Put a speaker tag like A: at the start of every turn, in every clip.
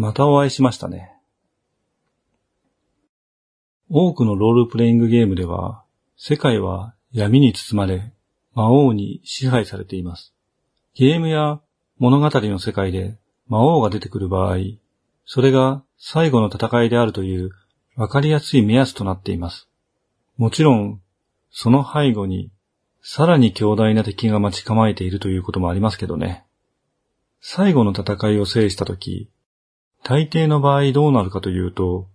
A: またお会いしましたね。多くのロールプレイングゲームでは、世界は闇に包まれ、魔王に支配されています。ゲームや物語の世界で魔王が出てくる場合、それが最後の戦いであるというわかりやすい目安となっています。もちろん、その背後にさらに強大な敵が待ち構えているということもありますけどね。最後の戦いを制したとき、大抵の場合どうなるかというと、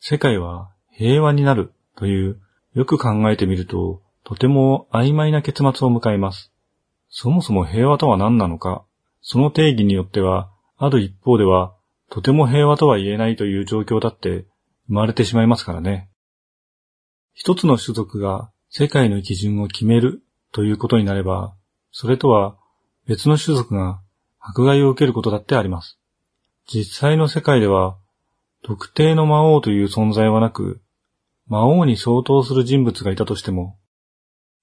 A: 世界は平和になるという、よく考えてみると、とても曖昧な結末を迎えます。そもそも平和とは何なのか、その定義によっては、ある一方では、とても平和とは言えないという状況だって生まれてしまいますからね。一つの種族が世界の基準を決めるということになれば、それとは別の種族が迫害を受けることだってあります。実際の世界では、特定の魔王という存在はなく、魔王に相当する人物がいたとしても、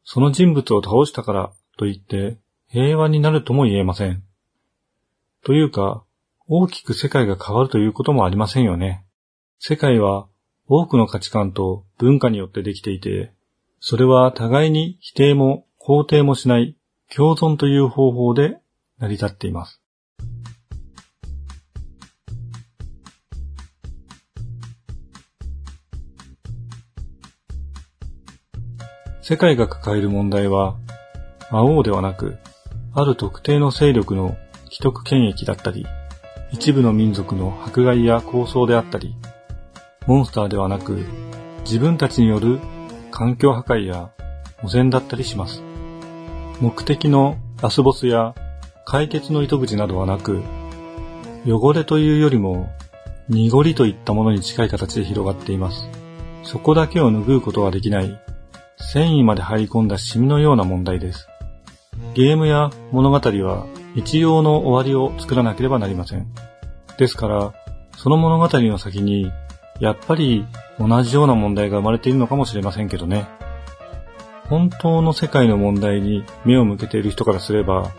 A: その人物を倒したからといって平和になるとも言えません。というか、大きく世界が変わるということもありませんよね。世界は多くの価値観と文化によってできていて、それは互いに否定も肯定もしない共存という方法で成り立っています。世界が抱える問題は、魔王ではなく、ある特定の勢力の既得権益だったり、一部の民族の迫害や構想であったり、モンスターではなく、自分たちによる環境破壊や汚染だったりします。目的のラスボスや解決の糸口などはなく、汚れというよりも濁りといったものに近い形で広がっています。そこだけを拭うことはできない繊維まで入り込んだシミのような問題です。ゲームや物語は一様の終わりを作らなければなりません。ですから、その物語の先に、やっぱり同じような問題が生まれているのかもしれませんけどね。本当の世界の問題に目を向けている人からすれば、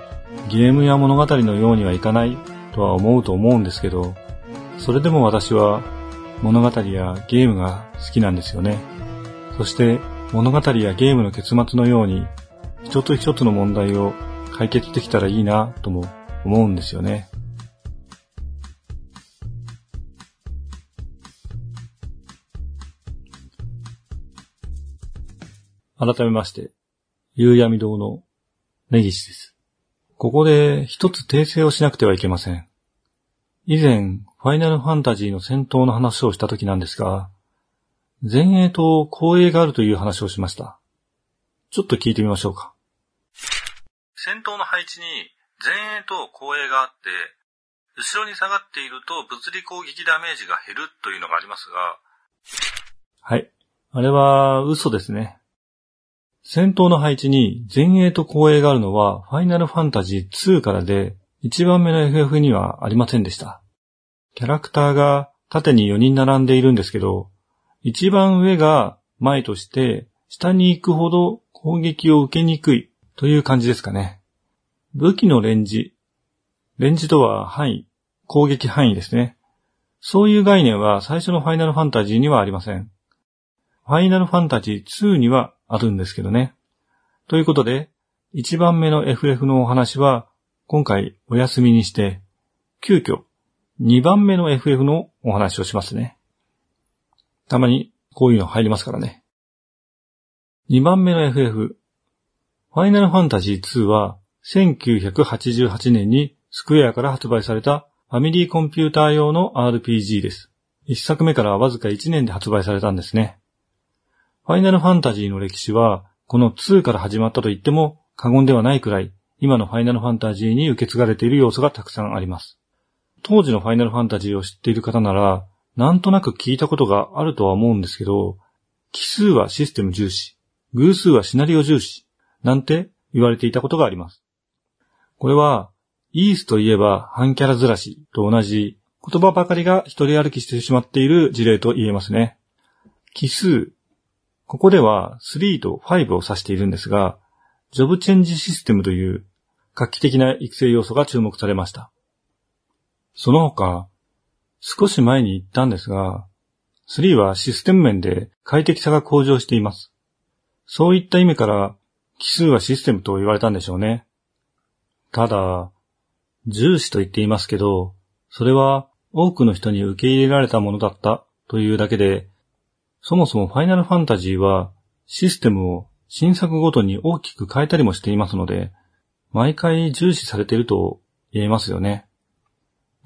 A: ゲームや物語のようにはいかないとは思うと思うんですけど、それでも私は物語やゲームが好きなんですよね。そして物語やゲームの結末のように、一つ一つの問題を解決できたらいいなとも思うんですよね。改めまして、夕闇堂の根岸です。ここで一つ訂正をしなくてはいけません。以前、ファイナルファンタジーの戦闘の話をした時なんですが、前衛と後衛があるという話をしました。ちょっと聞いてみましょうか。
B: 戦闘の配置に前衛と後衛があって、後ろに下がっていると物理攻撃ダメージが減るというのがありますが。
A: はい。あれは嘘ですね。戦闘の配置に前衛と後衛があるのはファイナルファンタジー2からで1番目の FF にはありませんでした。キャラクターが縦に4人並んでいるんですけど、一番上が前として、下に行くほど攻撃を受けにくいという感じですかね。武器のレンジ。レンジとは範囲、攻撃範囲ですね。そういう概念は最初のファイナルファンタジーにはありません。ファイナルファンタジー2にはあるんですけどね。ということで、1番目の FF のお話は今回お休みにして、急遽2番目の FF のお話をしますね。たまにこういうの入りますからね。2番目の FF。ファイナルファンタジー2は1988年にスクエアから発売されたファミリーコンピューター用の RPG です。1作目からわずか1年で発売されたんですね。ファイナルファンタジーの歴史はこの2から始まったと言っても過言ではないくらい今のファイナルファンタジーに受け継がれている要素がたくさんあります。当時のファイナルファンタジーを知っている方ならなんとなく聞いたことがあるとは思うんですけど、奇数はシステム重視、偶数はシナリオ重視、なんて言われていたことがあります。これは、イースといえば反キャラずらしと同じ言葉ばかりが一人歩きしてしまっている事例と言えますね。奇数。ここでは3と5を指しているんですが、ジョブチェンジシステムという画期的な育成要素が注目されました。その他、少し前に言ったんですが、3はシステム面で快適さが向上しています。そういった意味から、奇数はシステムと言われたんでしょうね。ただ、重視と言っていますけど、それは多くの人に受け入れられたものだったというだけで、そもそもファイナルファンタジーはシステムを新作ごとに大きく変えたりもしていますので、毎回重視されていると言えますよね。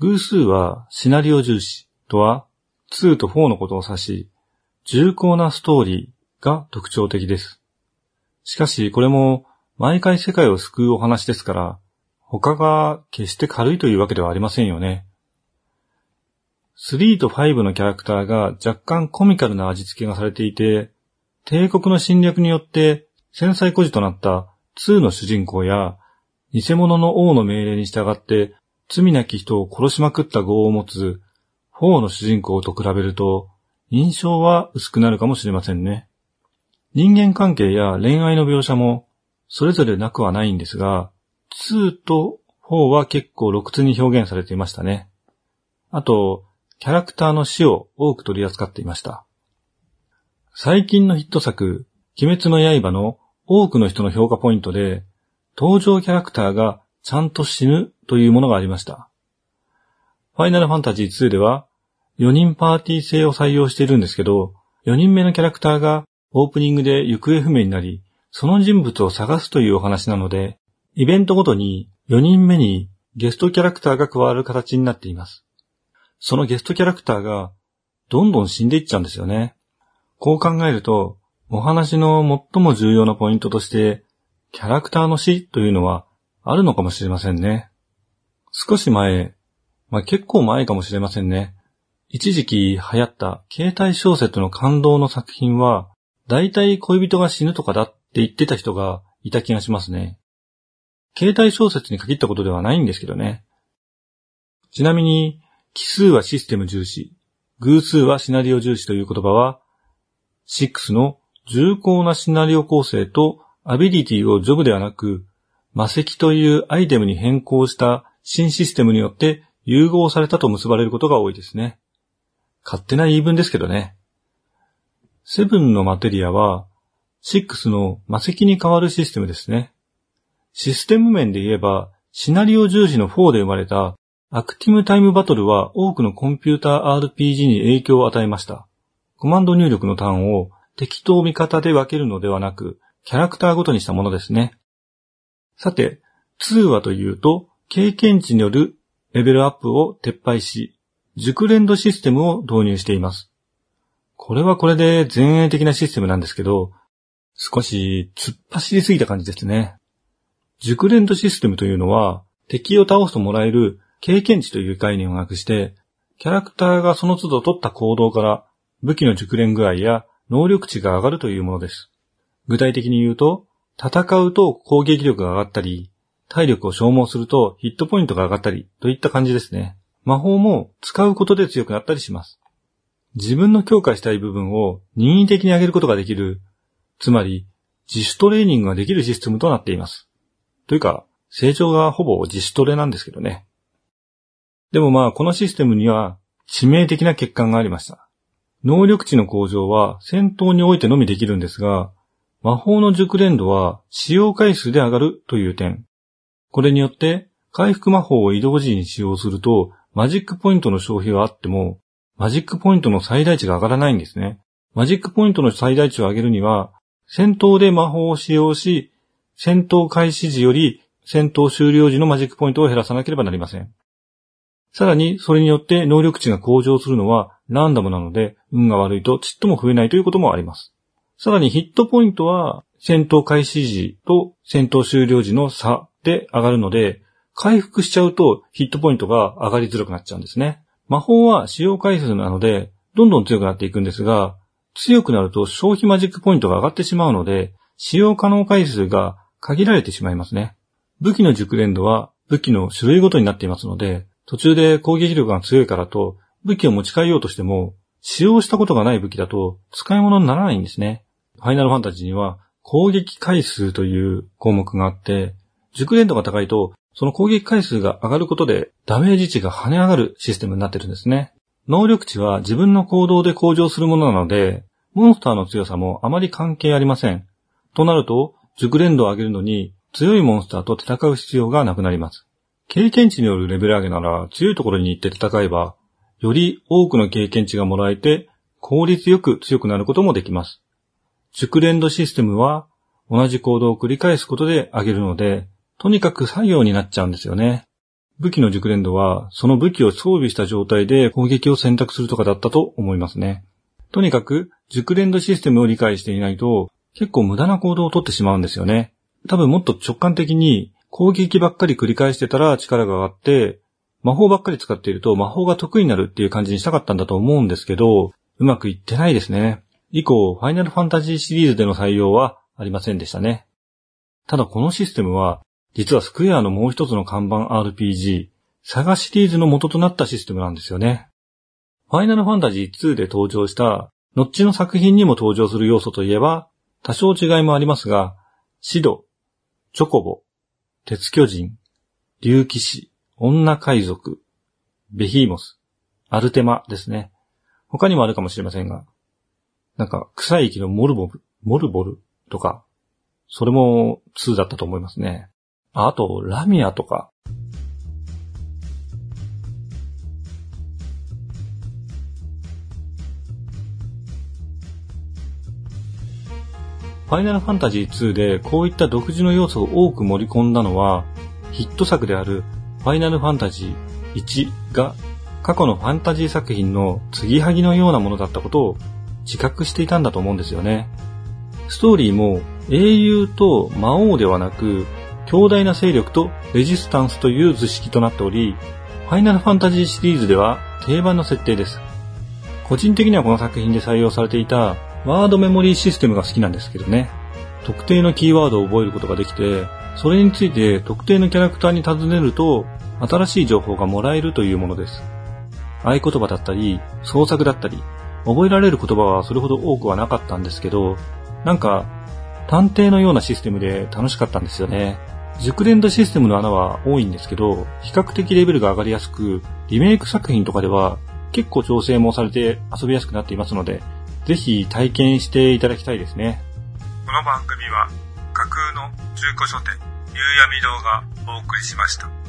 A: 偶数はシナリオ重視とは2と4のことを指し、重厚なストーリーが特徴的です。しかしこれも毎回世界を救うお話ですから、他が決して軽いというわけではありませんよね。3と5のキャラクターが若干コミカルな味付けがされていて、帝国の侵略によって繊細孤児となった2の主人公や、偽物の王の命令に従って罪なき人を殺しまくった業を持つ4の主人公と比べると、印象は薄くなるかもしれませんね。人間関係や恋愛の描写もそれぞれなくはないんですが、2と4は結構露骨に表現されていましたね。あと、キャラクターの死を多く取り扱っていました。最近のヒット作、鬼滅の刃の多くの人の評価ポイントで、登場キャラクターがちゃんと死ぬというものがありました。ファイナルファンタジー2では、4人パーティー制を採用しているんですけど、4人目のキャラクターがオープニングで行方不明になり、その人物を探すというお話なので、イベントごとに4人目にゲストキャラクターが加わる形になっています。そのゲストキャラクターがどんどん死んでいっちゃうんですよね。こう考えると、お話の最も重要なポイントとして、キャラクターの死というのはあるのかもしれませんね。少し前、まあ、結構前かもしれませんね。一時期流行った携帯小説の感動の作品は、大体恋人が死ぬとかだって言ってた人がいた気がしますね。携帯小説に限ったことではないんですけどね。ちなみに、奇数はシステム重視、偶数はシナリオ重視という言葉は、6の重厚なシナリオ構成とアビリティをジョブではなく、魔石というアイテムに変更した新システムによって融合されたと結ばれることが多いですね。勝手な言い分ですけどね。セブンのマテリアは、6の魔石に変わるシステムですね。システム面で言えば、シナリオ重視の4で生まれたアクティムタイムバトルは多くのコンピューター RPG に影響を与えました。コマンド入力のターンを敵と味方で分けるのではなく、キャラクターごとにしたものですね。さて、2はというと、経験値によるレベルアップを撤廃し、熟練度システムを導入しています。これはこれで前衛的なシステムなんですけど、少し突っ走りすぎた感じですね。熟練度システムというのは、敵を倒すともらえる経験値という概念をなくして、キャラクターがその都度取った行動から武器の熟練具合や能力値が上がるというものです。具体的に言うと、戦うと攻撃力が上がったり、体力を消耗するとヒットポイントが上がったりといった感じですね。魔法も使うことで強くなったりします。自分の強化したい部分を任意的に上げることができる、つまり自主トレーニングができるシステムとなっています。というか、成長がほぼ自主トレなんですけどね。でもまあ、このシステムには致命的な欠陥がありました。能力値の向上は戦闘においてのみできるんですが、魔法の熟練度は使用回数で上がるという点。これによって回復魔法を移動時に使用するとマジックポイントの消費はあってもマジックポイントの最大値が上がらないんですね。マジックポイントの最大値を上げるには戦闘で魔法を使用し戦闘開始時より戦闘終了時のマジックポイントを減らさなければなりません。さらに、それによって能力値が向上するのはランダムなので、運が悪いとちっとも増えないということもあります。さらにヒットポイントは戦闘開始時と戦闘終了時の差で上がるので、回復しちゃうとヒットポイントが上がりづらくなっちゃうんですね。魔法は使用回数なので、どんどん強くなっていくんですが、強くなると消費マジックポイントが上がってしまうので、使用可能回数が限られてしまいますね。武器の熟練度は武器の種類ごとになっていますので、途中で攻撃力が強いからと武器を持ち帰ようとしても、使用したことがない武器だと使い物にならないんですね。ファイナルファンタジーには攻撃回数という項目があって、熟練度が高いと、その攻撃回数が上がることでダメージ値が跳ね上がるシステムになってるんですね。能力値は自分の行動で向上するものなので、モンスターの強さもあまり関係ありません。となると、熟練度を上げるのに強いモンスターと戦う必要がなくなります。経験値によるレベル上げなら強いところに行って戦えば、より多くの経験値がもらえて効率よく強くなることもできます。熟練度システムは同じ行動を繰り返すことで上げるので、とにかく作業になっちゃうんですよね。武器の熟練度は、その武器を装備した状態で攻撃を選択するとかだったと思いますね。とにかく、熟練度システムを理解していないと、結構無駄な行動をとってしまうんですよね。多分もっと直感的に、攻撃ばっかり繰り返してたら力が上がって、魔法ばっかり使っていると魔法が得意になるっていう感じにしたかったんだと思うんですけど、うまくいってないですね。以降、ファイナルファンタジーシリーズでの採用はありませんでしたね。ただこのシステムは、実はスクエアのもう一つの看板 RPG、サガシリーズの元となったシステムなんですよね。ファイナルファンタジー2で登場した、ノッチの作品にも登場する要素といえば、多少違いもありますが、シド、チョコボ、鉄巨人、竜騎士、女海賊、ベヒーモス、アルテマですね。他にもあるかもしれませんが、なんか、臭い息のモルボル、モルボルとか、それも2だったと思いますね。あと、ラミアとか。ファイナルファンタジー2でこういった独自の要素を多く盛り込んだのは、ヒット作であるファイナルファンタジー1が過去のファンタジー作品の継ぎはぎのようなものだったことを自覚していたんだと思うんですよね。ストーリーも英雄と魔王ではなく強大な勢力とレジスタンスという図式となっており、ファイナルファンタジーシリーズでは定番の設定です。個人的にはこの作品で採用されていたワードメモリーシステムが好きなんですけどね。特定のキーワードを覚えることができて、それについて特定のキャラクターに尋ねると、新しい情報がもらえるというものです。合言葉だったり、創作だったり、覚えられる言葉はそれほど多くはなかったんですけど、なんか、探偵のようなシステムで楽しかったんですよね。熟練度システムの穴は多いんですけど、比較的レベルが上がりやすく、リメイク作品とかでは結構調整もされて遊びやすくなっていますので、ぜひ体験していただきたいですね。
B: この番組は架空の中古書店、夕闇堂がお送りしました。